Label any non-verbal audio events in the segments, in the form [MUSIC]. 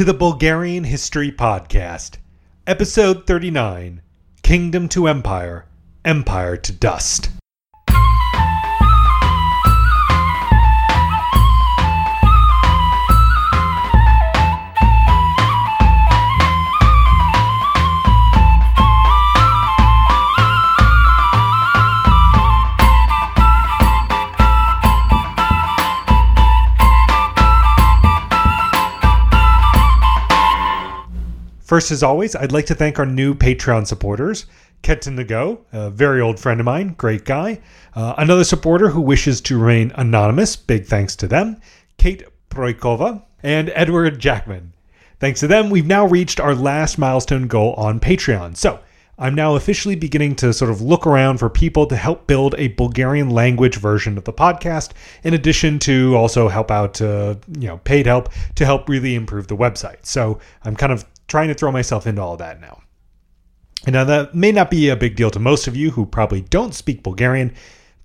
to the Bulgarian History Podcast, Episode 39 Kingdom to Empire, Empire to Dust. First, as always, I'd like to thank our new Patreon supporters. Ketan Nago, a very old friend of mine, great guy. Uh, another supporter who wishes to remain anonymous, big thanks to them. Kate Proikova and Edward Jackman. Thanks to them, we've now reached our last milestone goal on Patreon. So, I'm now officially beginning to sort of look around for people to help build a Bulgarian language version of the podcast, in addition to also help out, uh, you know, paid help to help really improve the website. So I'm kind of trying to throw myself into all that now. And now that may not be a big deal to most of you who probably don't speak Bulgarian,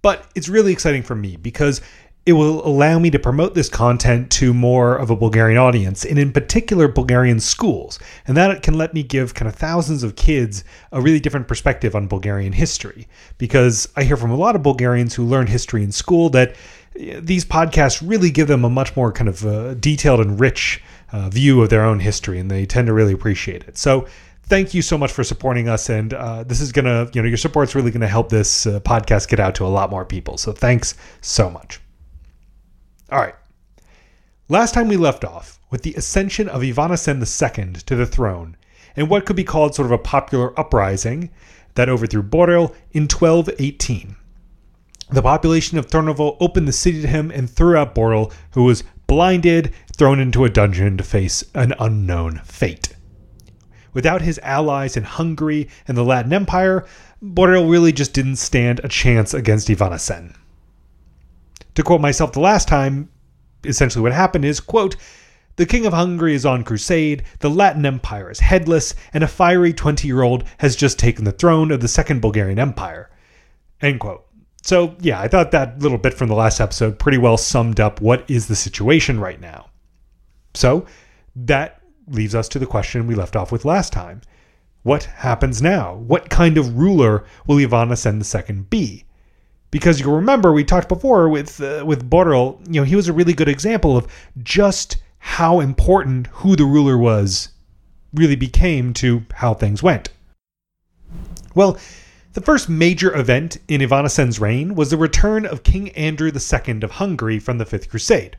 but it's really exciting for me because it will allow me to promote this content to more of a Bulgarian audience, and in particular, Bulgarian schools. And that can let me give kind of thousands of kids a really different perspective on Bulgarian history. Because I hear from a lot of Bulgarians who learn history in school that eh, these podcasts really give them a much more kind of uh, detailed and rich uh, view of their own history, and they tend to really appreciate it. So, thank you so much for supporting us, and uh, this is gonna, you know, your support's really gonna help this uh, podcast get out to a lot more people. So, thanks so much. All right. Last time we left off with the ascension of Ivan Asen II to the throne, and what could be called sort of a popular uprising that overthrew Boril in 1218. The population of Turnovo opened the city to him and threw out Boril, who was blinded, thrown into a dungeon to face an unknown fate. Without his allies in Hungary and the Latin Empire, Boril really just didn't stand a chance against Ivan Asen. To quote myself the last time, essentially what happened is, quote, the king of Hungary is on crusade, the Latin Empire is headless, and a fiery 20 year old has just taken the throne of the Second Bulgarian Empire. End quote. So, yeah, I thought that little bit from the last episode pretty well summed up what is the situation right now. So, that leaves us to the question we left off with last time. What happens now? What kind of ruler will Ivan Asen II be? Because you'll remember we talked before with uh, with Boril, you know, he was a really good example of just how important who the ruler was really became to how things went. Well, the first major event in Ivan Asen's reign was the return of King Andrew II of Hungary from the Fifth Crusade.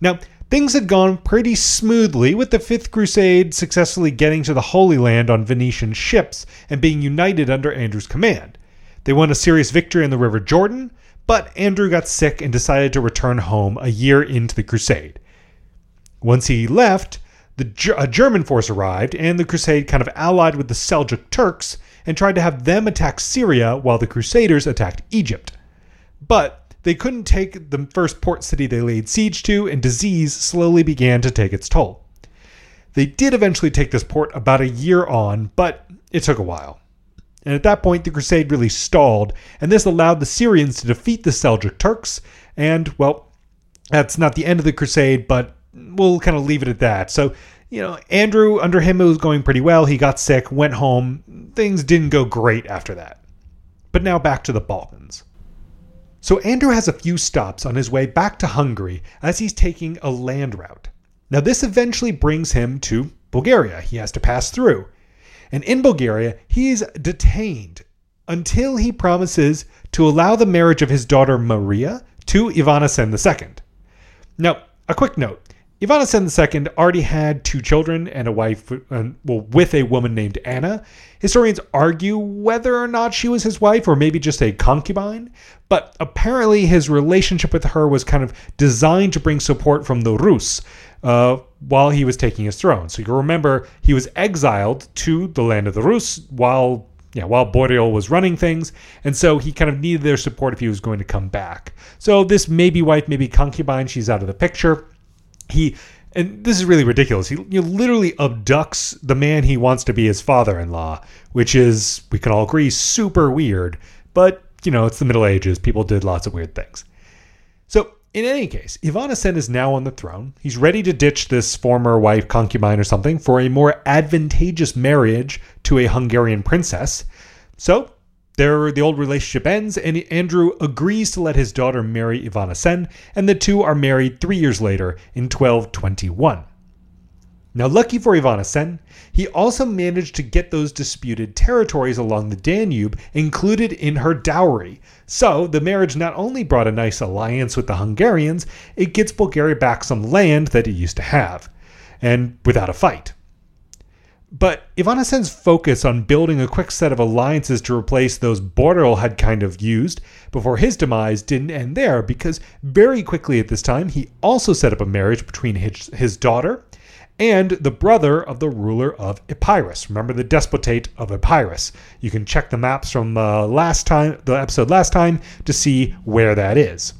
Now, things had gone pretty smoothly with the Fifth Crusade successfully getting to the Holy Land on Venetian ships and being united under Andrew's command. They won a serious victory in the River Jordan, but Andrew got sick and decided to return home a year into the crusade. Once he left, the, a German force arrived, and the crusade kind of allied with the Seljuk Turks and tried to have them attack Syria while the Crusaders attacked Egypt. But they couldn't take the first port city they laid siege to, and disease slowly began to take its toll. They did eventually take this port about a year on, but it took a while. And at that point, the crusade really stalled, and this allowed the Syrians to defeat the Seljuk Turks. And, well, that's not the end of the crusade, but we'll kind of leave it at that. So you know, Andrew, under him, it was going pretty well. He got sick, went home. Things didn't go great after that. But now back to the Balkans. So Andrew has a few stops on his way back to Hungary as he's taking a land route. Now, this eventually brings him to Bulgaria. He has to pass through. And in Bulgaria, he's detained until he promises to allow the marriage of his daughter Maria to Ivan Asen II. Now, a quick note Ivan Asen II already had two children and a wife, well, with a woman named Anna. Historians argue whether or not she was his wife or maybe just a concubine, but apparently his relationship with her was kind of designed to bring support from the Rus uh, while he was taking his throne. So you remember he was exiled to the land of the Rus while yeah, while Boril was running things, and so he kind of needed their support if he was going to come back. So this maybe wife, maybe concubine, she's out of the picture he and this is really ridiculous. He you know, literally abducts the man he wants to be his father-in-law, which is we can all agree super weird. But you know, it's the Middle Ages. People did lots of weird things. So in any case, Ivan Ivanasen is now on the throne. He's ready to ditch this former wife, concubine, or something for a more advantageous marriage to a Hungarian princess. So, there, the old relationship ends, and Andrew agrees to let his daughter marry Ivan Asen, and the two are married three years later in 1221. Now, lucky for Ivan Asen, he also managed to get those disputed territories along the Danube included in her dowry. So, the marriage not only brought a nice alliance with the Hungarians, it gets Bulgaria back some land that it used to have, and without a fight. But Ivan Asen's focus on building a quick set of alliances to replace those Boril had kind of used before his demise didn't end there because very quickly at this time he also set up a marriage between his, his daughter and the brother of the ruler of Epirus. Remember the despotate of Epirus. You can check the maps from uh, last time, the episode last time, to see where that is.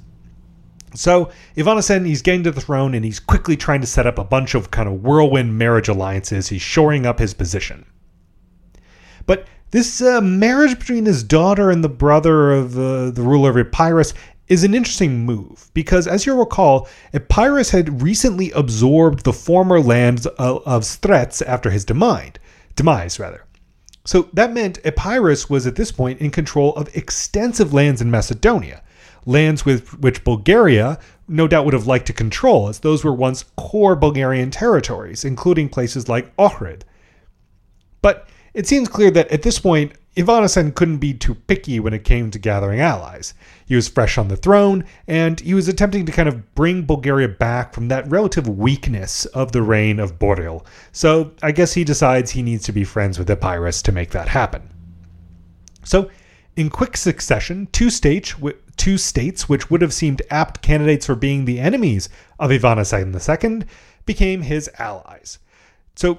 So Ivan Asen, he's getting to the throne and he's quickly trying to set up a bunch of kind of whirlwind marriage alliances. He's shoring up his position. But this uh, marriage between his daughter and the brother of uh, the ruler of Epirus is an interesting move because, as you'll recall, Epirus had recently absorbed the former lands of, of Strez after his demise. Demise, rather. So that meant Epirus was at this point in control of extensive lands in Macedonia, lands with which Bulgaria no doubt would have liked to control, as those were once core Bulgarian territories, including places like Ohrid. But it seems clear that at this point, Ivan Asen couldn't be too picky when it came to gathering allies. He was fresh on the throne, and he was attempting to kind of bring Bulgaria back from that relative weakness of the reign of Boril. So I guess he decides he needs to be friends with Epirus to make that happen. So, in quick succession, two states, two states which would have seemed apt candidates for being the enemies of Ivan Asen II became his allies. So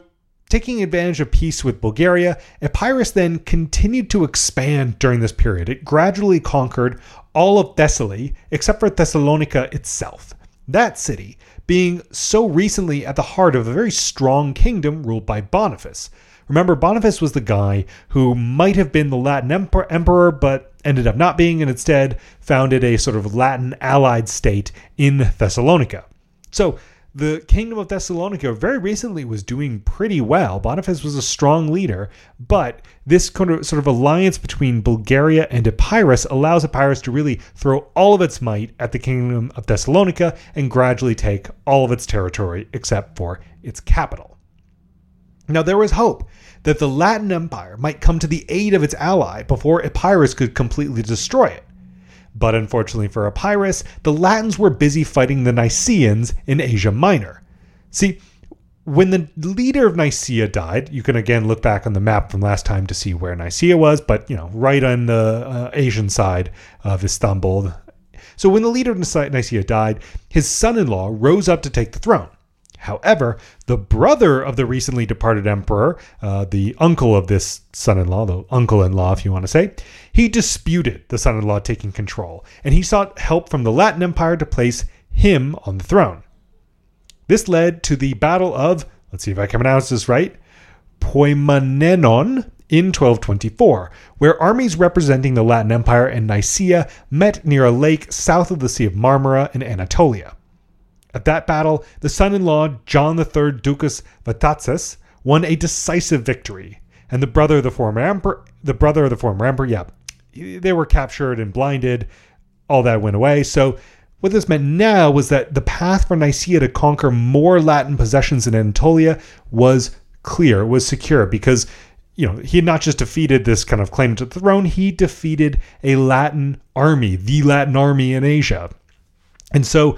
Taking advantage of peace with Bulgaria, Epirus then continued to expand during this period. It gradually conquered all of Thessaly except for Thessalonica itself. That city being so recently at the heart of a very strong kingdom ruled by Boniface. Remember, Boniface was the guy who might have been the Latin emperor, but ended up not being, and instead founded a sort of Latin allied state in Thessalonica. So, the kingdom of Thessalonica very recently was doing pretty well. Boniface was a strong leader, but this kind of sort of alliance between Bulgaria and Epirus allows Epirus to really throw all of its might at the kingdom of Thessalonica and gradually take all of its territory except for its capital. Now, there was hope that the Latin Empire might come to the aid of its ally before Epirus could completely destroy it. But unfortunately for Epirus, the Latins were busy fighting the Nicaeans in Asia Minor. See, when the leader of Nicaea died, you can again look back on the map from last time to see where Nicaea was, but you know, right on the uh, Asian side of Istanbul. So when the leader of Nicaea died, his son-in-law rose up to take the throne. However, the brother of the recently departed emperor, uh, the uncle of this son in law, the uncle in law, if you want to say, he disputed the son in law taking control, and he sought help from the Latin Empire to place him on the throne. This led to the Battle of, let's see if I can pronounce this right, Poimanenon in 1224, where armies representing the Latin Empire and Nicaea met near a lake south of the Sea of Marmara in Anatolia. At that battle, the son in law, John III Ducas Vatatzes, won a decisive victory, and the brother of the former emperor, the brother of the former emperor, yeah, they were captured and blinded. All that went away. So, what this meant now was that the path for Nicaea to conquer more Latin possessions in Anatolia was clear, was secure, because you know he had not just defeated this kind of claim to the throne, he defeated a Latin army, the Latin army in Asia, and so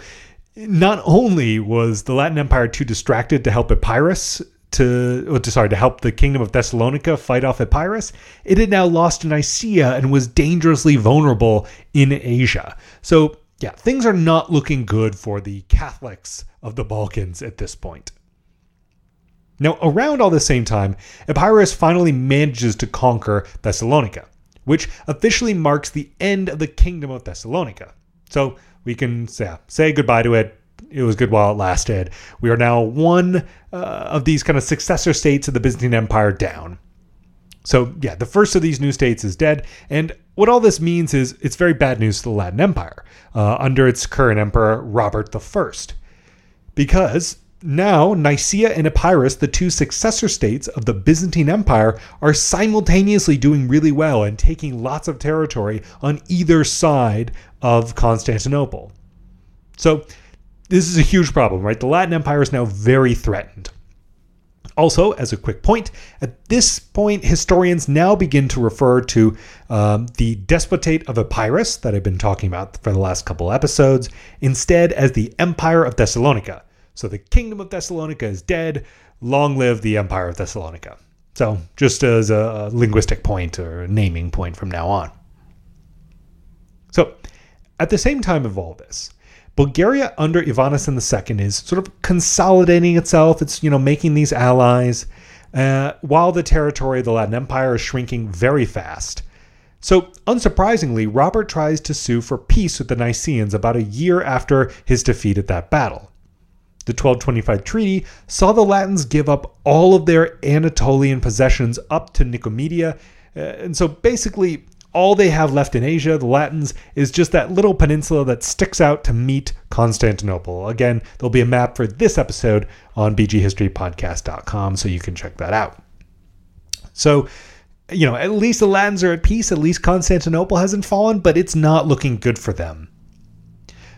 not only was the Latin Empire too distracted to help Epirus to, oh, to sorry to help the kingdom of Thessalonica fight off Epirus, it had now lost Nicaea and was dangerously vulnerable in Asia. So yeah, things are not looking good for the Catholics of the Balkans at this point. Now, around all the same time, Epirus finally manages to conquer Thessalonica, which officially marks the end of the kingdom of Thessalonica. So we can yeah, say goodbye to it. It was good while it lasted. We are now one uh, of these kind of successor states of the Byzantine Empire down. So, yeah, the first of these new states is dead. And what all this means is it's very bad news to the Latin Empire uh, under its current emperor, Robert I. Because now Nicaea and Epirus, the two successor states of the Byzantine Empire, are simultaneously doing really well and taking lots of territory on either side of Constantinople. So, this is a huge problem, right? The Latin Empire is now very threatened. Also, as a quick point, at this point, historians now begin to refer to um, the despotate of Epirus that I've been talking about for the last couple episodes, instead as the Empire of Thessalonica. So the kingdom of Thessalonica is dead. Long live the Empire of Thessalonica. So, just as a linguistic point or a naming point from now on. So, at the same time of all this, Bulgaria under Ivan Asen II is sort of consolidating itself. It's, you know, making these allies, uh, while the territory of the Latin Empire is shrinking very fast. So, unsurprisingly, Robert tries to sue for peace with the Nicaeans about a year after his defeat at that battle. The 1225 treaty saw the Latins give up all of their Anatolian possessions up to Nicomedia, uh, and so basically all they have left in Asia, the Latins, is just that little peninsula that sticks out to meet Constantinople. Again, there'll be a map for this episode on bghistorypodcast.com, so you can check that out. So, you know, at least the Latins are at peace. At least Constantinople hasn't fallen, but it's not looking good for them.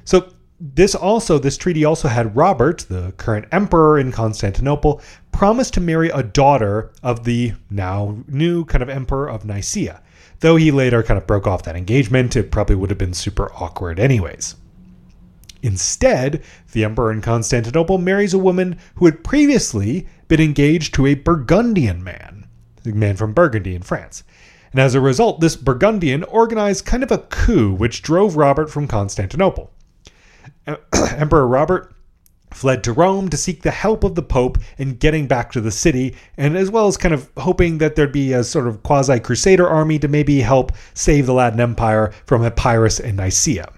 So, this also, this treaty also had Robert, the current emperor in Constantinople, promise to marry a daughter of the now new kind of emperor of Nicaea. Though he later kind of broke off that engagement, it probably would have been super awkward anyways. Instead, the emperor in Constantinople marries a woman who had previously been engaged to a Burgundian man, a man from Burgundy in France. And as a result, this Burgundian organized kind of a coup which drove Robert from Constantinople. [CLEARS THROAT] Emperor Robert fled to Rome to seek the help of the Pope in getting back to the city, and as well as kind of hoping that there'd be a sort of quasi crusader army to maybe help save the Latin Empire from Epirus and Nicaea.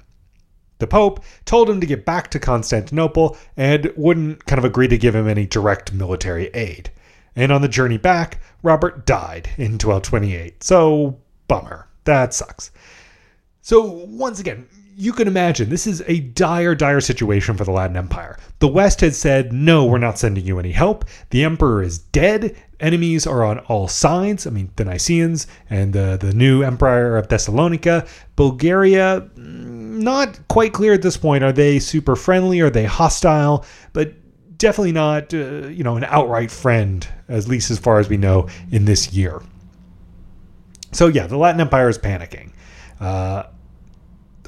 The Pope told him to get back to Constantinople and wouldn't kind of agree to give him any direct military aid. And on the journey back, Robert died in 1228. So, bummer. That sucks. So, once again, you can imagine this is a dire, dire situation for the Latin Empire. The West had said, no, we're not sending you any help. The emperor is dead. Enemies are on all sides. I mean, the Nicaeans and the, the new empire of Thessalonica. Bulgaria, mm, not quite clear at this point. Are they super friendly? Are they hostile? But definitely not, uh, you know, an outright friend, at least as far as we know in this year. So yeah, the Latin Empire is panicking. Uh,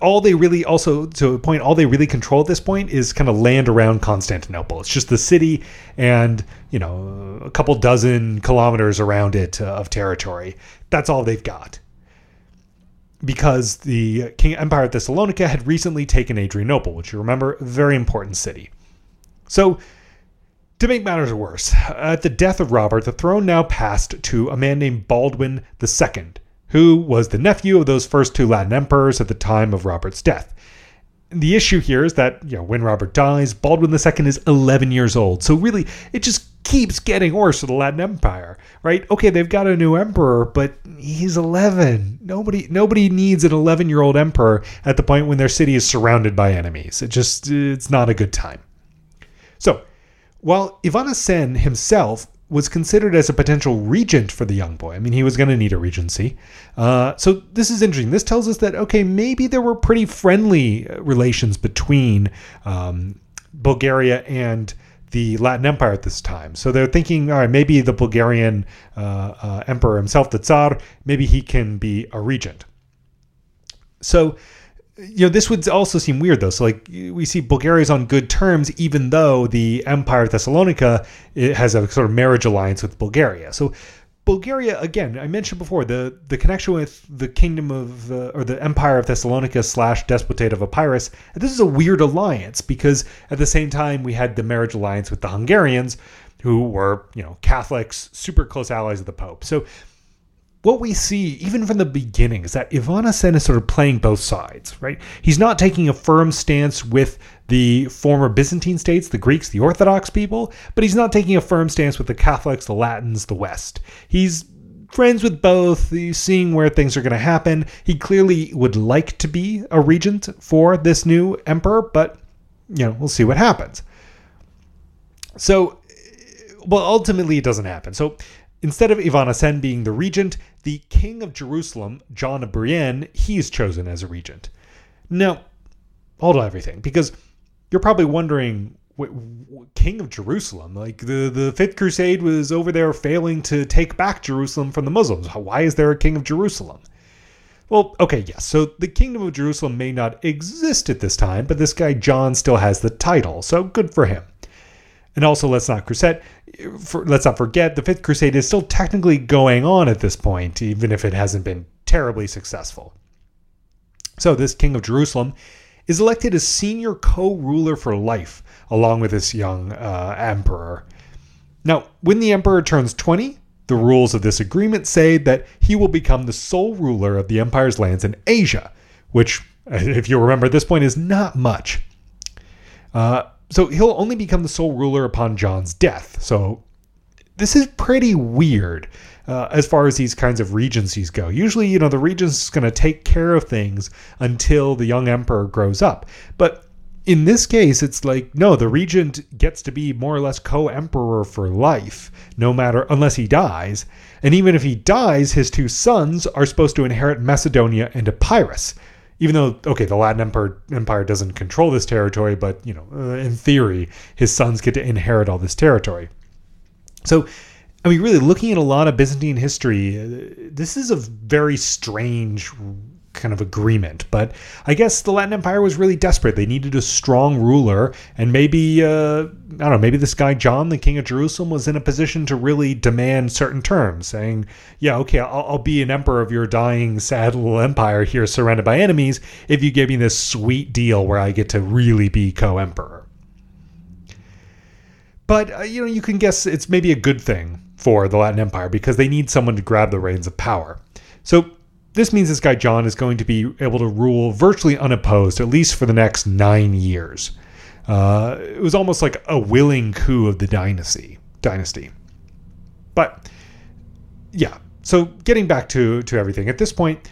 all they really also to a point all they really control at this point is kind of land around Constantinople. It's just the city and you know a couple dozen kilometers around it uh, of territory. That's all they've got. Because the King Empire of Thessalonica had recently taken Adrianople, which you remember, a very important city. So to make matters worse, at the death of Robert, the throne now passed to a man named Baldwin II who was the nephew of those first two Latin emperors at the time of Robert's death. The issue here is that, you know, when Robert dies, Baldwin II is 11 years old. So really, it just keeps getting worse for the Latin Empire, right? Okay, they've got a new emperor, but he's 11. Nobody nobody needs an 11-year-old emperor at the point when their city is surrounded by enemies. It just it's not a good time. So, while Ivan Asen himself was considered as a potential regent for the young boy. I mean, he was going to need a regency. Uh, so this is interesting. This tells us that, okay, maybe there were pretty friendly uh, relations between um, Bulgaria and the Latin Empire at this time. So they're thinking, all right, maybe the Bulgarian uh, uh, emperor himself, the Tsar, maybe he can be a regent. So you know, this would also seem weird though. So like we see Bulgaria is on good terms, even though the Empire of Thessalonica has a sort of marriage alliance with Bulgaria. So Bulgaria, again, I mentioned before the the connection with the kingdom of uh, or the Empire of Thessalonica slash Despotate of Epirus. This is a weird alliance because at the same time we had the marriage alliance with the Hungarians, who were you know Catholics, super close allies of the Pope. So what we see, even from the beginning, is that Ivan Asen is sort of playing both sides, right? He's not taking a firm stance with the former Byzantine states, the Greeks, the Orthodox people, but he's not taking a firm stance with the Catholics, the Latins, the West. He's friends with both, he's seeing where things are going to happen. He clearly would like to be a regent for this new emperor, but you know, we'll see what happens. So, well, ultimately, it doesn't happen. So, instead of Ivan Asen being the regent, the king of Jerusalem, John of Brienne, he's chosen as a regent. Now, hold on everything, because you're probably wondering, king of Jerusalem, like the the Fifth Crusade was over there failing to take back Jerusalem from the Muslims. Why is there a king of Jerusalem? Well, okay, yes. So the kingdom of Jerusalem may not exist at this time, but this guy John still has the title, so good for him. And also, let's not crusade. For, let's not forget the Fifth Crusade is still technically going on at this point, even if it hasn't been terribly successful. So this king of Jerusalem is elected as senior co-ruler for life, along with this young uh, emperor. Now, when the emperor turns 20, the rules of this agreement say that he will become the sole ruler of the empire's lands in Asia, which, [LAUGHS] if you remember at this point, is not much. Uh, so he'll only become the sole ruler upon John's death. So this is pretty weird uh, as far as these kinds of regencies go. Usually, you know, the regent is going to take care of things until the young emperor grows up. But in this case, it's like, no, the regent gets to be more or less co emperor for life, no matter, unless he dies. And even if he dies, his two sons are supposed to inherit Macedonia and Epirus. Even though, okay, the Latin Empire, Empire doesn't control this territory, but, you know, uh, in theory, his sons get to inherit all this territory. So, I mean, really, looking at a lot of Byzantine history, uh, this is a very strange kind of agreement. But I guess the Latin Empire was really desperate. They needed a strong ruler, and maybe uh, I don't know. Maybe this guy John, the king of Jerusalem, was in a position to really demand certain terms, saying, "Yeah, okay, I'll, I'll be an emperor of your dying, sad little empire here, surrounded by enemies, if you give me this sweet deal where I get to really be co-emperor." But uh, you know, you can guess it's maybe a good thing for the Latin Empire because they need someone to grab the reins of power. So this means this guy John is going to be able to rule virtually unopposed, at least for the next nine years. Uh, it was almost like a willing coup of the dynasty. Dynasty, but yeah. So getting back to to everything at this point,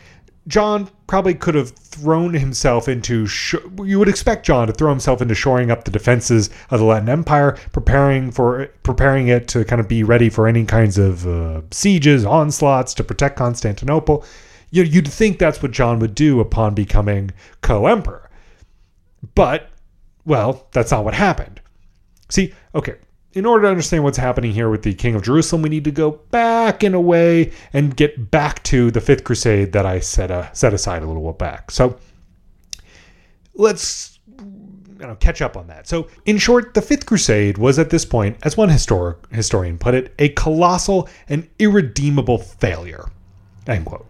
John probably could have thrown himself into. Sh- you would expect John to throw himself into shoring up the defenses of the Latin Empire, preparing for preparing it to kind of be ready for any kinds of uh, sieges, onslaughts to protect Constantinople you know, you'd think that's what John would do upon becoming co emperor. But, well, that's not what happened. See, okay, in order to understand what's happening here with the King of Jerusalem, we need to go back in a way and get back to the Fifth Crusade that I set, uh, set aside a little while back. So let's you know, catch up on that. So, in short, the Fifth Crusade was at this point, as one historic, historian put it, a colossal and irredeemable failure. End quote.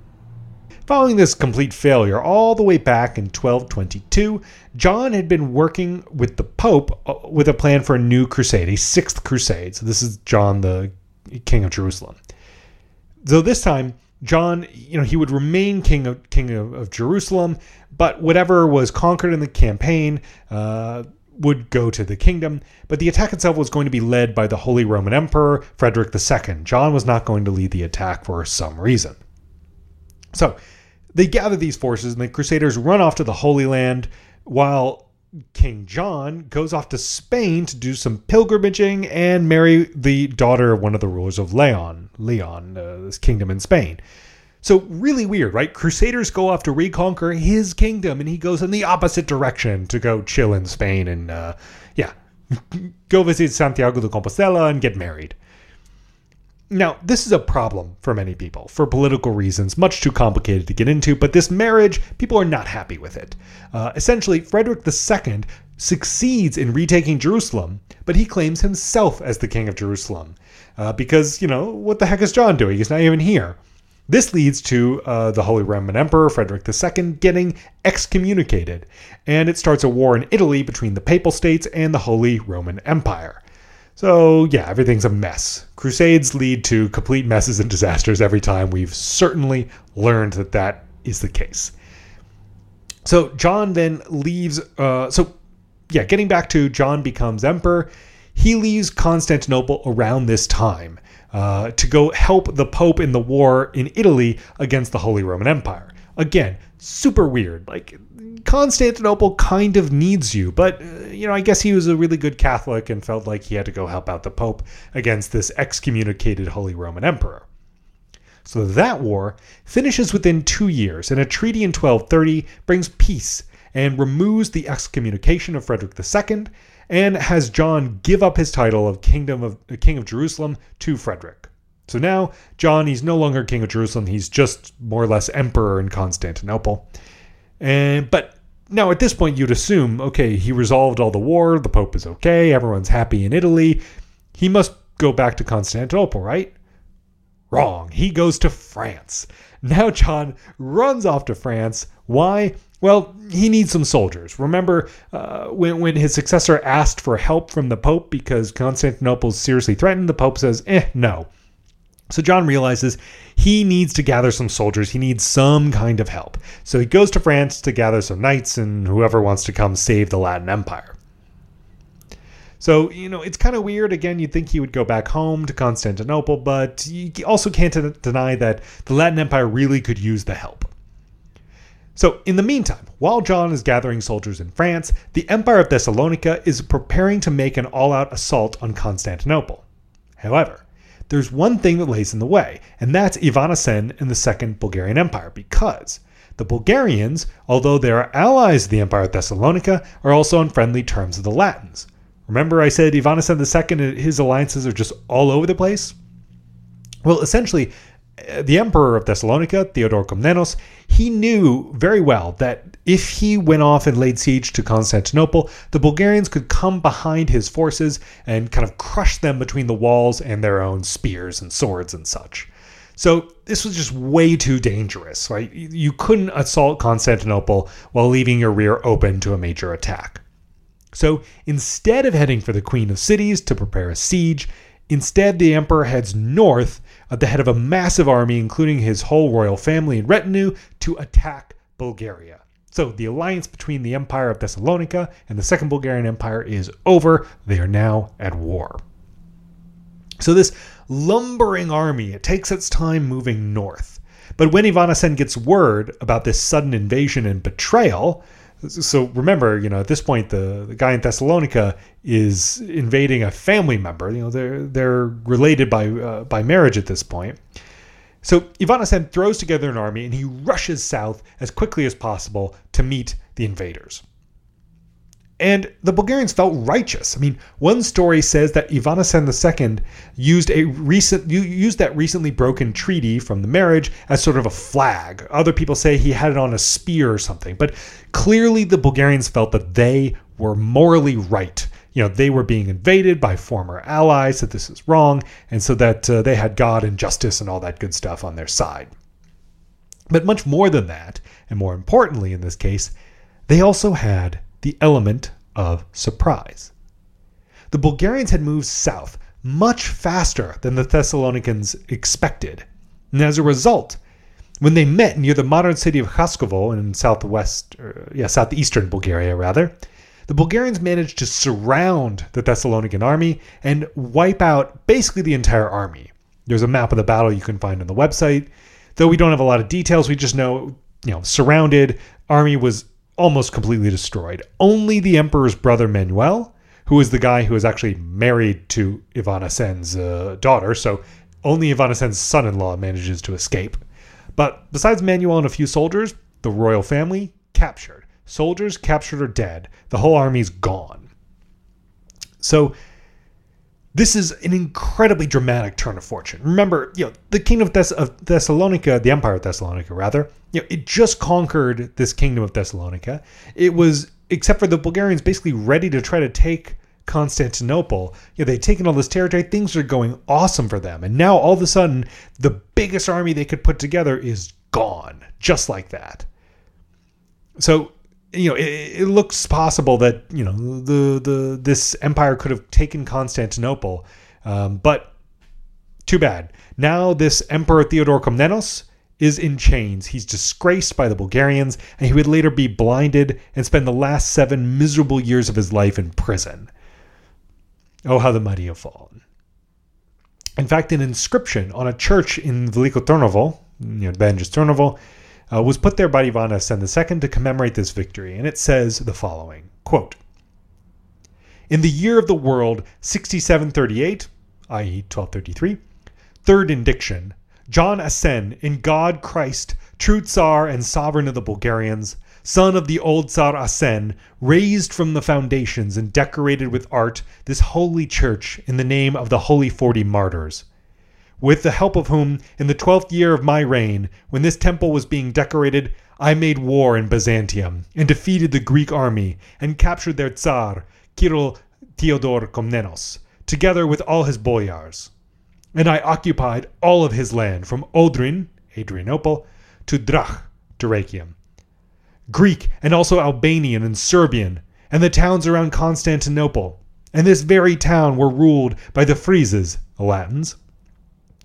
Following this complete failure, all the way back in 1222, John had been working with the Pope uh, with a plan for a new crusade, a sixth crusade. So this is John, the King of Jerusalem. So this time, John, you know, he would remain king of king of, of Jerusalem, but whatever was conquered in the campaign uh, would go to the kingdom. But the attack itself was going to be led by the Holy Roman Emperor Frederick II. John was not going to lead the attack for some reason. So they gather these forces, and the Crusaders run off to the Holy Land while King John goes off to Spain to do some pilgrimaging and marry the daughter of one of the rulers of Leon, Leon, uh, this kingdom in Spain. So really weird, right? Crusaders go off to reconquer his kingdom, and he goes in the opposite direction to go chill in Spain and, uh, yeah, [LAUGHS] go visit Santiago de Compostela and get married. Now, this is a problem for many people for political reasons, much too complicated to get into, but this marriage, people are not happy with it. Uh, essentially, Frederick II succeeds in retaking Jerusalem, but he claims himself as the king of Jerusalem. Uh, because, you know, what the heck is John doing? He's not even here. This leads to uh, the Holy Roman Emperor Frederick II getting excommunicated, and it starts a war in Italy between the Papal States and the Holy Roman Empire. So, yeah, everything's a mess. Crusades lead to complete messes and disasters every time. We've certainly learned that that is the case. So, John then leaves. Uh, so, yeah, getting back to John becomes emperor. He leaves Constantinople around this time. uh, to go help the Pope in the war in Italy against the Holy Roman Empire. Again, super weird. Like, Constantinople kind of needs you, but, uh, you know, I guess he was a really good Catholic and felt like he had to go help out the Pope against this excommunicated Holy Roman Emperor. So that war finishes within two years, and a treaty in 1230 brings peace and removes the excommunication of Frederick II and has John give up his title of kingdom of uh, king of Jerusalem to Frederick. So now John he's no longer king of Jerusalem, he's just more or less emperor in Constantinople. And but now at this point you'd assume okay, he resolved all the war, the pope is okay, everyone's happy in Italy. He must go back to Constantinople, right? Wrong. He goes to France. [LAUGHS] Now John runs off to France. Why? Well, he needs some soldiers. Remember uh, when, when his successor asked for help from the Pope because Constantinople seriously threatened? The Pope says, eh, no. So John realizes he needs to gather some soldiers. He needs some kind of help. So he goes to France to gather some knights and whoever wants to come save the Latin Empire. So, you know, it's kind of weird. Again, you'd think he would go back home to Constantinople, but you also can't deny that the Latin Empire really could use the help. So, in the meantime, while John is gathering soldiers in France, the Empire of Thessalonica is preparing to make an all out assault on Constantinople. However, there's one thing that lays in the way, and that's Ivan Asen and the Second Bulgarian Empire, because the Bulgarians, although they are allies of the Empire of Thessalonica, are also on friendly terms with the Latins. Remember, I said Ivan Asen II, and his alliances are just all over the place? Well, essentially, the emperor of Thessalonica, Theodore Komnenos, he knew very well that if he went off and laid siege to Constantinople, the Bulgarians could come behind his forces and kind of crush them between the walls and their own spears and swords and such. So this was just way too dangerous, right? You couldn't assault Constantinople while leaving your rear open to a major attack. So instead of heading for the Queen of Cities to prepare a siege, instead the emperor heads north at the head of a massive army, including his whole royal family and retinue, to attack Bulgaria. So the alliance between the Empire of Thessalonica and the Second Bulgarian Empire is over. They are now at war. So this lumbering army, it takes its time moving north. But when Ivan Asen gets word about this sudden invasion and betrayal, so remember, you know, at this point, the, the guy in Thessalonica is invading a family member. You know, they're they're related by uh, by marriage at this point. So Ivan Asen throws together an army and he rushes south as quickly as possible to meet the invaders. And the Bulgarians felt righteous. I mean, one story says that Ivan Asen II used a recent used that recently broken treaty from the marriage as sort of a flag. Other people say he had it on a spear or something. But clearly the Bulgarians felt that they were morally right. You know, they were being invaded by former allies, that this is wrong, and so that uh, they had God and justice and all that good stuff on their side. But much more than that, and more importantly in this case, they also had the element of surprise. The Bulgarians had moved south much faster than the Thessalonians expected, and as a result, when they met near the modern city of Khaskovo in southwest, or, yeah, southeastern Bulgaria, rather, the Bulgarians managed to surround the Thessalonican army and wipe out basically the entire army. There's a map of the battle you can find on the website. Though we don't have a lot of details, we just know, you know, surrounded, army was almost completely destroyed. Only the emperor's brother Manuel, who is the guy who is actually married to Ivan Asen's uh, daughter, so only Ivan Asen's son-in-law manages to escape. But besides Manuel and a few soldiers, the royal family captured. Soldiers captured or dead. The whole army's gone. So this is an incredibly dramatic turn of fortune. Remember, you know, the king of, Thess- of Thessalonica, the empire of Thessalonica, rather, you know, it just conquered this kingdom of Thessalonica. It was, except for the Bulgarians, basically ready to try to take Constantinople. You know, they'd taken all this territory. Things are going awesome for them. And now all of a sudden, the biggest army they could put together is gone, just like that. So you know, it, it, looks possible that you know the the this empire could have taken Constantinople, um, but too bad. Now this Emperor Theodore Komnenos is in chains. He's disgraced by the Bulgarians, and he would later be blinded and spend the last seven miserable years of his life in prison. Oh, how the mighty have fallen. In fact, an inscription on a church in Veliko Trnovo, near Banjas Trnovo, uh, was put there by Ivan II to commemorate this victory, and it says the following quote, In the year of the world 6738, i.e., 1233, third indiction, John Asen, in God Christ, true Tsar and sovereign of the Bulgarians, son of the old Tsar Asen, raised from the foundations and decorated with art this holy church in the name of the Holy Forty Martyrs. With the help of whom, in the twelfth year of my reign, when this temple was being decorated, I made war in Byzantium, and defeated the Greek army, and captured their Tsar, Kirill Theodor Komnenos, together with all his boyars. And I occupied all of his land from Odrin, Adrianople, to Drach, Dyrrhachium Greek and also Albanian and Serbian, and the towns around Constantinople. And this very town were ruled by the Frieses, the Latins.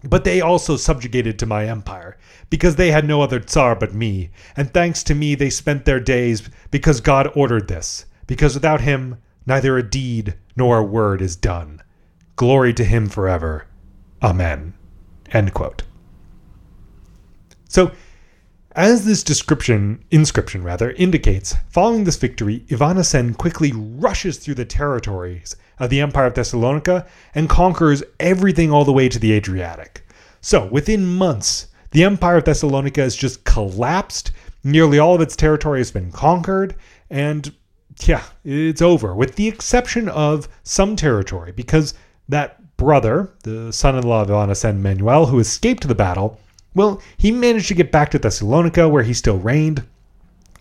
But they also subjugated to my empire, because they had no other Tsar but me, and thanks to me they spent their days, because God ordered this, because without him neither a deed nor a word is done. Glory to him forever. Amen. End quote. So as this description, inscription rather, indicates, following this victory, Ivan Asen quickly rushes through the territories of the Empire of Thessalonica and conquers everything all the way to the Adriatic. So, within months, the Empire of Thessalonica has just collapsed. Nearly all of its territory has been conquered, and yeah, it's over, with the exception of some territory, because that brother, the son in law of Ivan Asen Manuel, who escaped the battle, well, he managed to get back to Thessalonica, where he still reigned,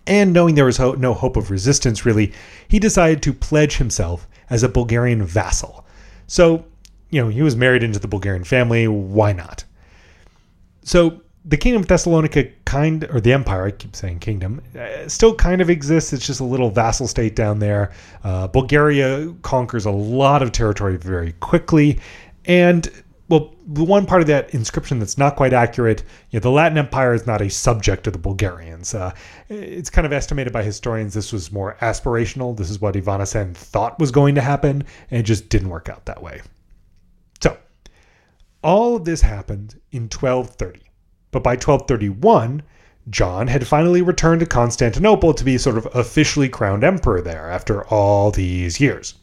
and knowing there was ho- no hope of resistance, really, he decided to pledge himself as a Bulgarian vassal. So, you know, he was married into the Bulgarian family. Why not? So, the kingdom of Thessalonica kind or the empire I keep saying kingdom uh, still kind of exists it's just a little vassal state down there uh, Bulgaria conquers a lot of territory very quickly and well, the one part of that inscription that's not quite accurate, you know, the Latin Empire is not a subject of the Bulgarians. Uh, it's kind of estimated by historians this was more aspirational. This is what Ivan Asen thought was going to happen, and it just didn't work out that way. So, all of this happened in 1230. But by 1231, John had finally returned to Constantinople to be sort of officially crowned emperor there after all these years.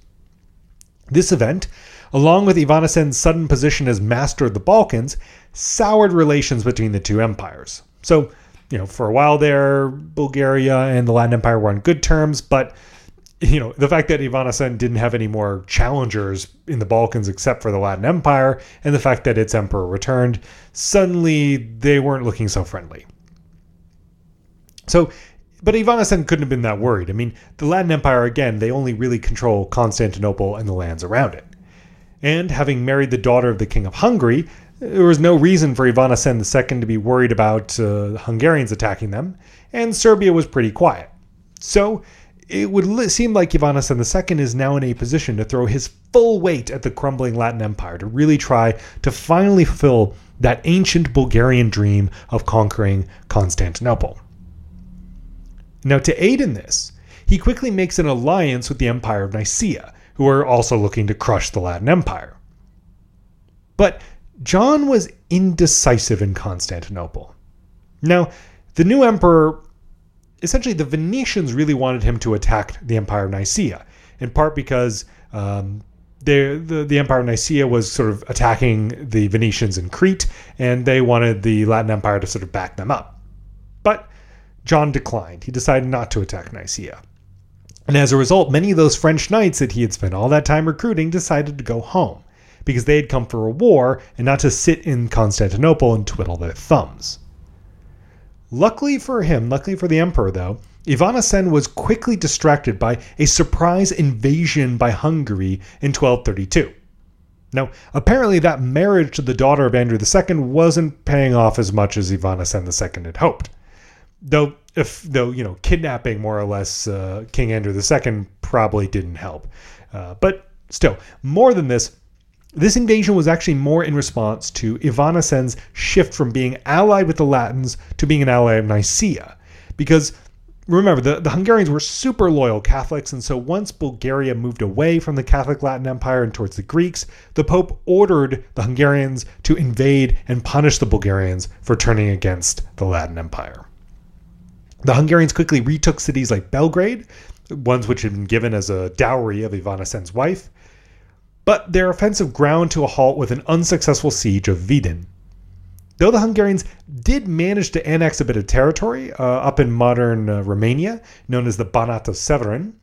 This event along with Ivan Asen's sudden position as master of the Balkans, soured relations between the two empires. So, you know, for a while there, Bulgaria and the Latin Empire were on good terms, but you know, the fact that Ivan Asen didn't have any more challengers in the Balkans except for the Latin Empire, and the fact that its emperor returned, suddenly they weren't looking so friendly. So, but Ivan Asen couldn't have been that worried. I mean, the Latin Empire, again, they only really control Constantinople and the lands around it and having married the daughter of the king of Hungary, there was no reason for Ivan Asen II to be worried about uh, Hungarians attacking them, and Serbia was pretty quiet. So it would seem like Ivan II is now in a position to throw his full weight at the crumbling Latin Empire to really try to finally fulfill that ancient Bulgarian dream of conquering Constantinople. Now, to aid in this, he quickly makes an alliance with the Empire of Nicaea, who are also looking to crush the Latin Empire. But John was indecisive in Constantinople. Now, the new emperor, essentially, the Venetians really wanted him to attack the Empire of Nicaea, in part because um, the, the Empire of Nicaea was sort of attacking the Venetians in Crete, and they wanted the Latin Empire to sort of back them up. But John declined. He decided not to attack Nicaea. And as a result, many of those French knights that he had spent all that time recruiting decided to go home because they had come for a war and not to sit in Constantinople and twiddle their thumbs. Luckily for him, luckily for the emperor though, Ivan Asen was quickly distracted by a surprise invasion by Hungary in 1232. Now, apparently that marriage to the daughter of Andrew II wasn't paying off as much as Ivan Asen II had hoped. Though if though you know kidnapping more or less uh, King Andrew II probably didn't help, uh, but still more than this. This invasion was actually more in response to Ivan Asen's shift from being allied with the Latins to being an ally of Nicaea, because remember, the, the Hungarians were super loyal Catholics, and so once Bulgaria moved away from the Catholic Latin Empire and towards the Greeks, the Pope ordered the Hungarians to invade and punish the Bulgarians for turning against the Latin Empire. The Hungarians quickly retook cities like Belgrade, ones which had been given as a dowry of Ivan Asen's wife, but their offensive ground to a halt with an unsuccessful siege of Vidin. Though the Hungarians did manage to annex a bit of territory uh, up in modern uh, Romania, known as the Banat of Severin,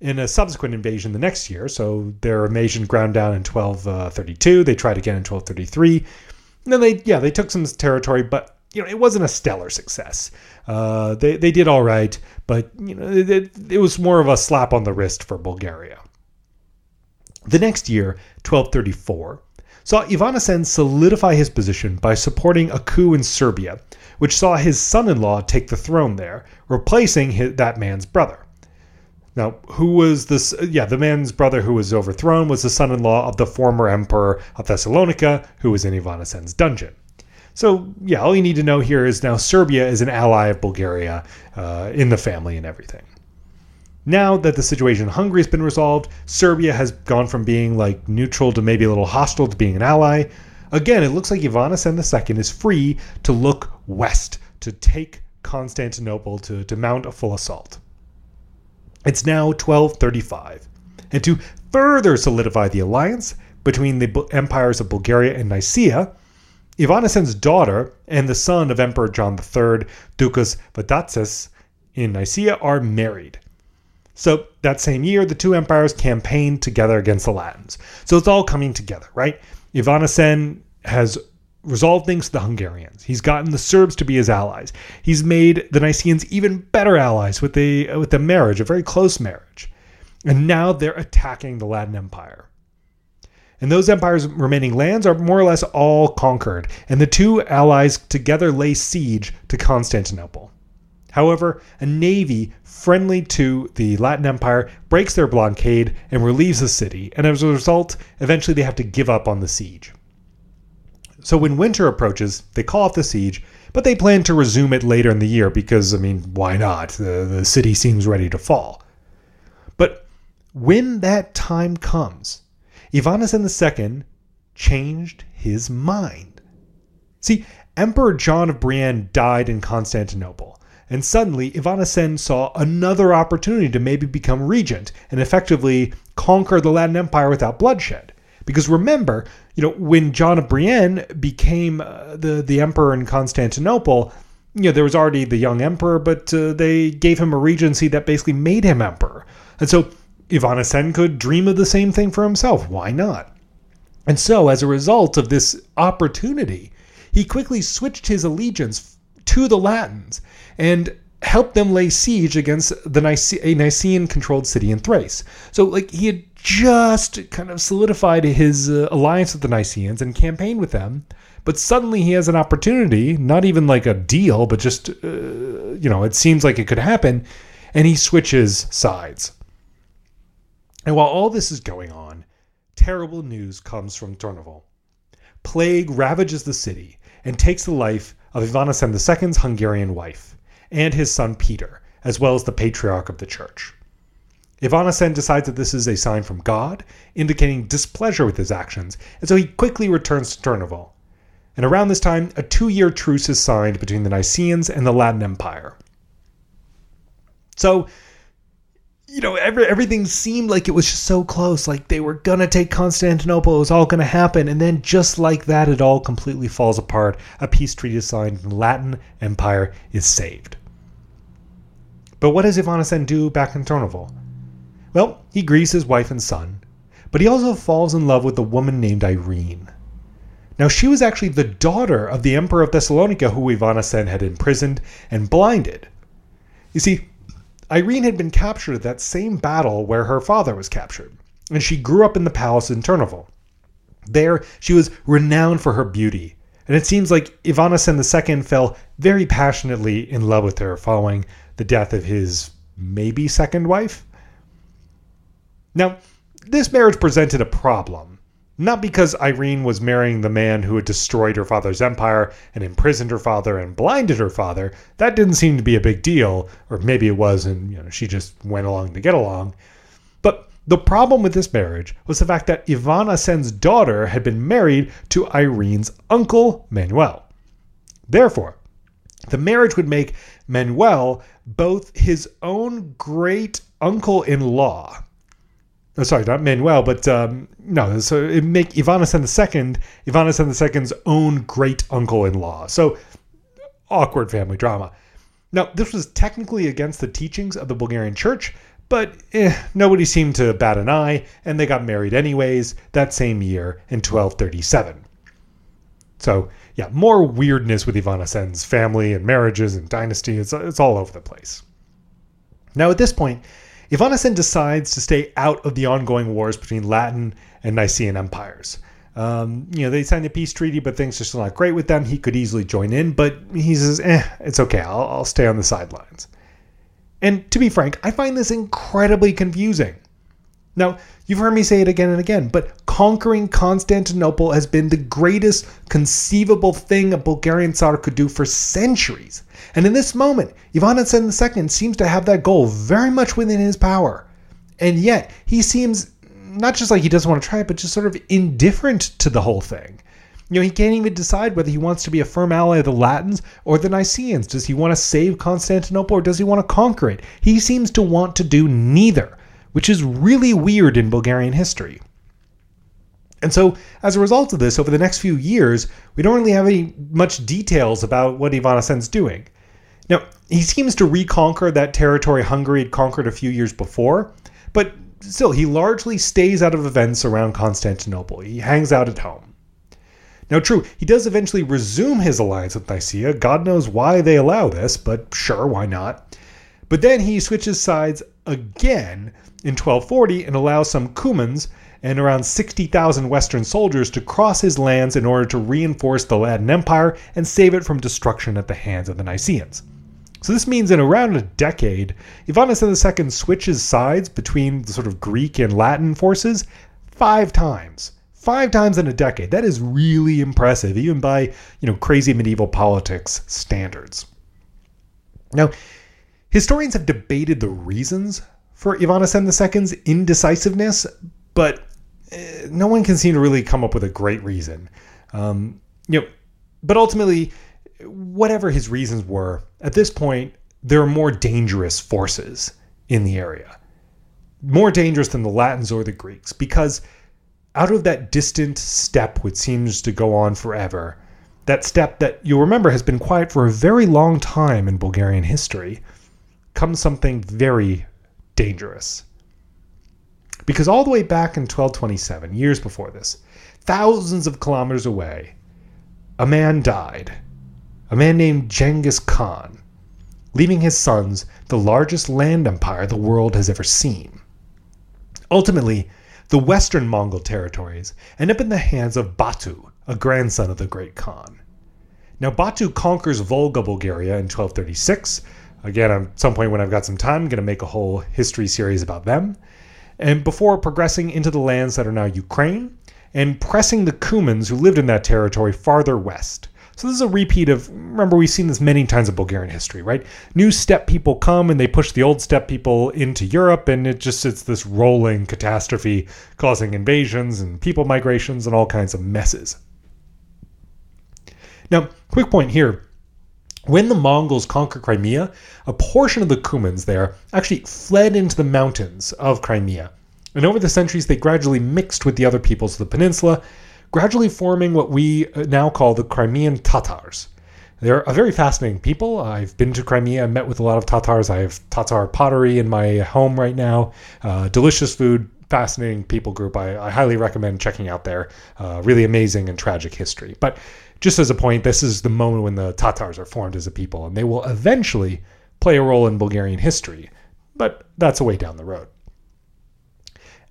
in a subsequent invasion the next year, so their invasion ground down in 1232, they tried again in 1233. And then they, yeah, they took some territory, but you know, it wasn't a stellar success. Uh, they they did all right, but you know, it, it was more of a slap on the wrist for Bulgaria. The next year, 1234, saw Ivan Asen solidify his position by supporting a coup in Serbia, which saw his son-in-law take the throne there, replacing his, that man's brother. Now, who was this? Yeah, the man's brother who was overthrown was the son-in-law of the former emperor of Thessalonica, who was in Ivan Asen's dungeon. So, yeah, all you need to know here is now Serbia is an ally of Bulgaria uh, in the family and everything. Now that the situation in Hungary has been resolved, Serbia has gone from being like neutral to maybe a little hostile to being an ally. Again, it looks like Ivan Asen II is free to look west, to take Constantinople, to, to mount a full assault. It's now 1235. And to further solidify the alliance between the empires of Bulgaria and Nicaea, Ivan Asen's daughter and the son of Emperor John III, Ducas Vatatzes, in Nicaea are married. So that same year, the two empires campaigned together against the Latins. So it's all coming together, right? Ivan Asen has resolved things to the Hungarians. He's gotten the Serbs to be his allies. He's made the Nicaeans even better allies with the with the marriage, a very close marriage. And now they're attacking the Latin Empire. And those empires' remaining lands are more or less all conquered, and the two allies together lay siege to Constantinople. However, a navy friendly to the Latin Empire breaks their blockade and relieves the city, and as a result, eventually they have to give up on the siege. So when winter approaches, they call off the siege, but they plan to resume it later in the year because, I mean, why not? The, the city seems ready to fall. But when that time comes, Ivan II changed his mind. See, Emperor John of Brienne died in Constantinople, and suddenly, Ivan Asen saw another opportunity to maybe become regent and effectively conquer the Latin Empire without bloodshed. Because remember, you know, when John of Brienne became uh, the the emperor in Constantinople, you know, there was already the young emperor, but uh, they gave him a regency that basically made him emperor. And so Ivan Asen could dream of the same thing for himself. Why not? And so, as a result of this opportunity, he quickly switched his allegiance to the Latins and helped them lay siege against the Nice- a Nicaean controlled city in Thrace. So, like, he had just kind of solidified his uh, alliance with the Nicaeans and campaigned with them. But suddenly he has an opportunity, not even like a deal, but just, uh, you know, it seems like it could happen, and he switches sides. And while all this is going on, terrible news comes from Turnovo. Plague ravages the city and takes the life of Ivan II's Hungarian wife and his son Peter, as well as the patriarch of the church. Ivan Asen decides that this is a sign from God, indicating displeasure with his actions, and so he quickly returns to Turnovo. And around this time, a two year truce is signed between the Nicaeans and the Latin Empire. So, you know, every, everything seemed like it was just so close. Like they were going to take Constantinople. It was all going to happen. And then just like that, it all completely falls apart. A peace treaty is signed. And the Latin Empire is saved. But what does Ivan Asen do back in Turnovo? Well, he grieves his wife and son, but he also falls in love with a woman named Irene. Now, she was actually the daughter of the Emperor of Thessalonica, who Ivan Asen had imprisoned and blinded. You see, Irene had been captured at that same battle where her father was captured, and she grew up in the palace in Turnovo. There, she was renowned for her beauty, and it seems like Ivan Asen II fell very passionately in love with her following the death of his maybe second wife. Now, this marriage presented a problem Not because Irene was marrying the man who had destroyed her father's empire and imprisoned her father and blinded her father. That didn't seem to be a big deal, or maybe it was, and you know, she just went along to get along. But the problem with this marriage was the fact that Ivan Asen's daughter had been married to Irene's uncle, Manuel. Therefore, the marriage would make Manuel both his own great uncle in law. Oh, sorry, not Manuel, but um, no. So it make Ivan Asen II, Asen II's own great uncle in law. So awkward family drama. Now, this was technically against the teachings of the Bulgarian church, but eh, nobody seemed to bat an eye, and they got married anyways that same year in 1237. So, yeah, more weirdness with Ivan Asen's family and marriages and dynasty. It's, it's all over the place. Now, at this point, Ivan Asen decides to stay out of the ongoing wars between Latin and Nicene empires. Um, you know, they signed a peace treaty, but things are still not great with them. He could easily join in, but he says, eh, it's okay. I'll, I'll stay on the sidelines. And to be frank, I find this incredibly confusing. Now, you've heard me say it again and again, but conquering Constantinople has been the greatest conceivable thing a Bulgarian Tsar could do for centuries. And in this moment, Ivan Asen II seems to have that goal very much within his power. And yet, he seems not just like he doesn't want to try it, but just sort of indifferent to the whole thing. You know, he can't even decide whether he wants to be a firm ally of the Latins or the Nicaeans. Does he want to save Constantinople or does he want to conquer it? He seems to want to do neither which is really weird in Bulgarian history. And so, as a result of this, over the next few years, we don't really have any much details about what Ivan Asen's doing. Now, he seems to reconquer that territory Hungary had conquered a few years before, but still, he largely stays out of events around Constantinople. He hangs out at home. Now, true, he does eventually resume his alliance with Nicaea. God knows why they allow this, but sure, why not? But then he switches sides again in 1240 and allows some Cumans and around 60,000 Western soldiers to cross his lands in order to reinforce the Latin Empire and save it from destruction at the hands of the Nicaeans. So this means in around a decade, Ivan Asen II switches sides between the sort of Greek and Latin forces five times. Five times in a decade. That is really impressive, even by, you know, crazy medieval politics standards. Now, historians have debated the reasons for Ivan Asen II's indecisiveness, but eh, no one can seem to really come up with a great reason. Um, you know, but ultimately, whatever his reasons were, at this point, there are more dangerous forces in the area. More dangerous than the Latins or the Greeks, because out of that distant steppe which seems to go on forever, that steppe that you'll remember has been quiet for a very long time in Bulgarian history, comes something very, dangerous. Because all the way back in 1227, years before this, thousands of kilometers away, a man died. A man named Genghis Khan, leaving his sons the largest land empire the world has ever seen. Ultimately, the western Mongol territories end up in the hands of Batu, a grandson of the great Khan. Now, Batu conquers Volga, Bulgaria in 1236, Again, at some point when I've got some time, I'm going to make a whole history series about them. And before progressing into the lands that are now Ukraine and pressing the Cumans who lived in that territory farther west. So this is a repeat of remember we've seen this many times in Bulgarian history, right? New steppe people come and they push the old steppe people into Europe and it just it's this rolling catastrophe causing invasions and people migrations and all kinds of messes. Now, quick point here. When the Mongols conquered Crimea, a portion of the Cumans there actually fled into the mountains of Crimea. And over the centuries, they gradually mixed with the other peoples of the peninsula, gradually forming what we now call the Crimean Tatars. They're a very fascinating people. I've been to Crimea, met with a lot of Tatars. I have Tatar pottery in my home right now. Uh, delicious food, fascinating people group. I, I highly recommend checking out their uh, really amazing and tragic history. But just as a point, this is the moment when the Tatars are formed as a people, and they will eventually play a role in Bulgarian history, but that's a way down the road.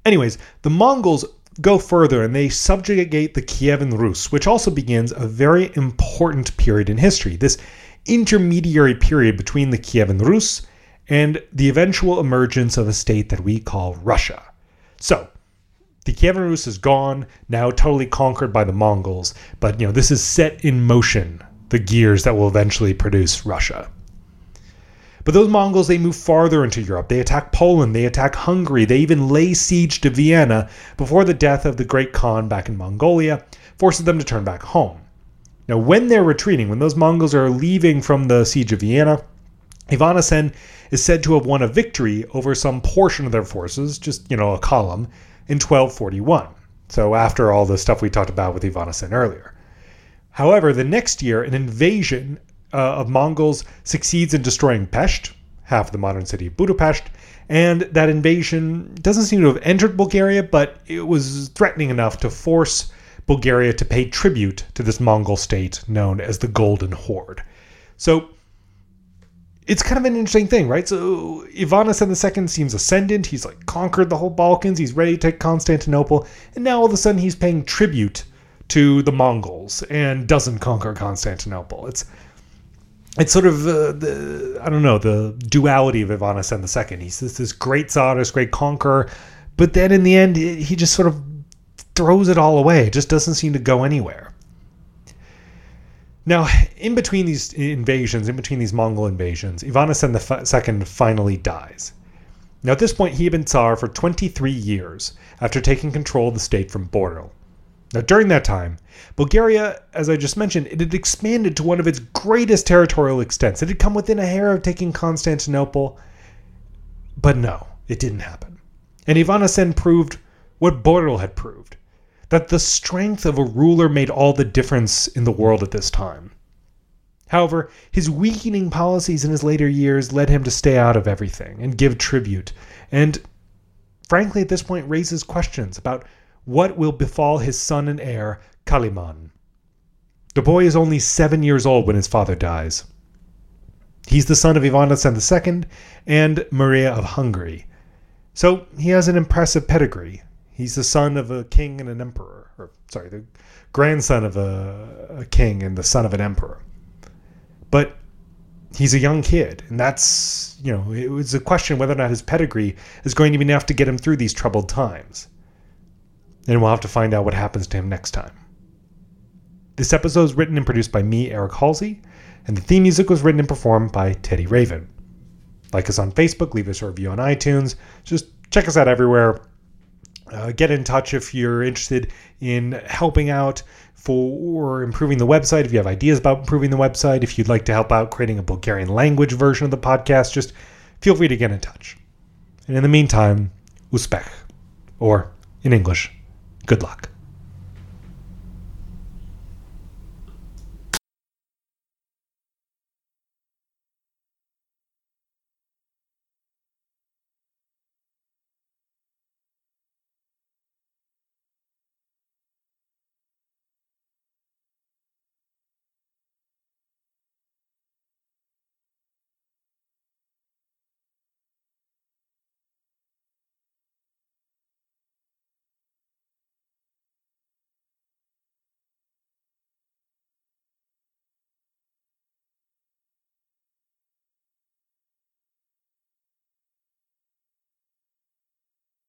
Anyways, the Mongols go further and they subjugate the Kievan Rus, which also begins a very important period in history. This intermediary period between the Kievan Rus and the eventual emergence of a state that we call Russia. So, The Kievan Rus is gone, now totally conquered by the Mongols, but you know, this is set in motion, the gears that will eventually produce Russia. But those Mongols, they move farther into Europe. They attack Poland, they attack Hungary, they even lay siege to Vienna before the death of the great Khan back in Mongolia forces them to turn back home. Now, when they're retreating, when those Mongols are leaving from the siege of Vienna, Ivan Asen is said to have won a victory over some portion of their forces, just, you know, a column, in 1241. So after all the stuff we talked about with Ivan Asen earlier. However, the next year, an invasion uh, of Mongols succeeds in destroying Pest, half the modern city of Budapest, and that invasion doesn't seem to have entered Bulgaria, but it was threatening enough to force Bulgaria to pay tribute to this Mongol state known as the Golden Horde. So it's kind of an interesting thing, right? So Ivan Asen II seems ascendant. He's like conquered the whole Balkans. He's ready to take Constantinople. And now all of a sudden he's paying tribute to the Mongols and doesn't conquer Constantinople. It's it's sort of uh, the I don't know the duality of Ivan Asen II. He's this, this great Tsar, this great conqueror, but then in the end he just sort of throws it all away. It just doesn't seem to go anywhere. Now, in between these invasions, in between these Mongol invasions, Ivan Ivanasen II finally dies. Now, at this point, he had been Tsar for 23 years after taking control of the state from Boril. Now, during that time, Bulgaria, as I just mentioned, it had expanded to one of its greatest territorial extents. It had come within a hair of taking Constantinople, but no, it didn't happen. And Ivan Ivanasen proved what Boril had proved that the strength of a ruler made all the difference in the world at this time. However, his weakening policies in his later years led him to stay out of everything and give tribute, and frankly, at this point, raises questions about what will befall his son and heir, Kaliman. The boy is only seven years old when his father dies. He's the son of Ivan Asen II and Maria of Hungary. So he has an impressive pedigree, He's the son of a king and an emperor, or sorry, the grandson of a, a king and the son of an emperor. But he's a young kid, and that's you know it was a question whether or not his pedigree is going to be enough to get him through these troubled times. And we'll have to find out what happens to him next time. This episode is written and produced by me, Eric Halsey, and the theme music was written and performed by Teddy Raven. Like us on Facebook, leave us a review on iTunes. Just check us out everywhere. Uh, get in touch if you're interested in helping out for improving the website. If you have ideas about improving the website, if you'd like to help out creating a Bulgarian language version of the podcast, just feel free to get in touch. And in the meantime, uspech, or in English, good luck.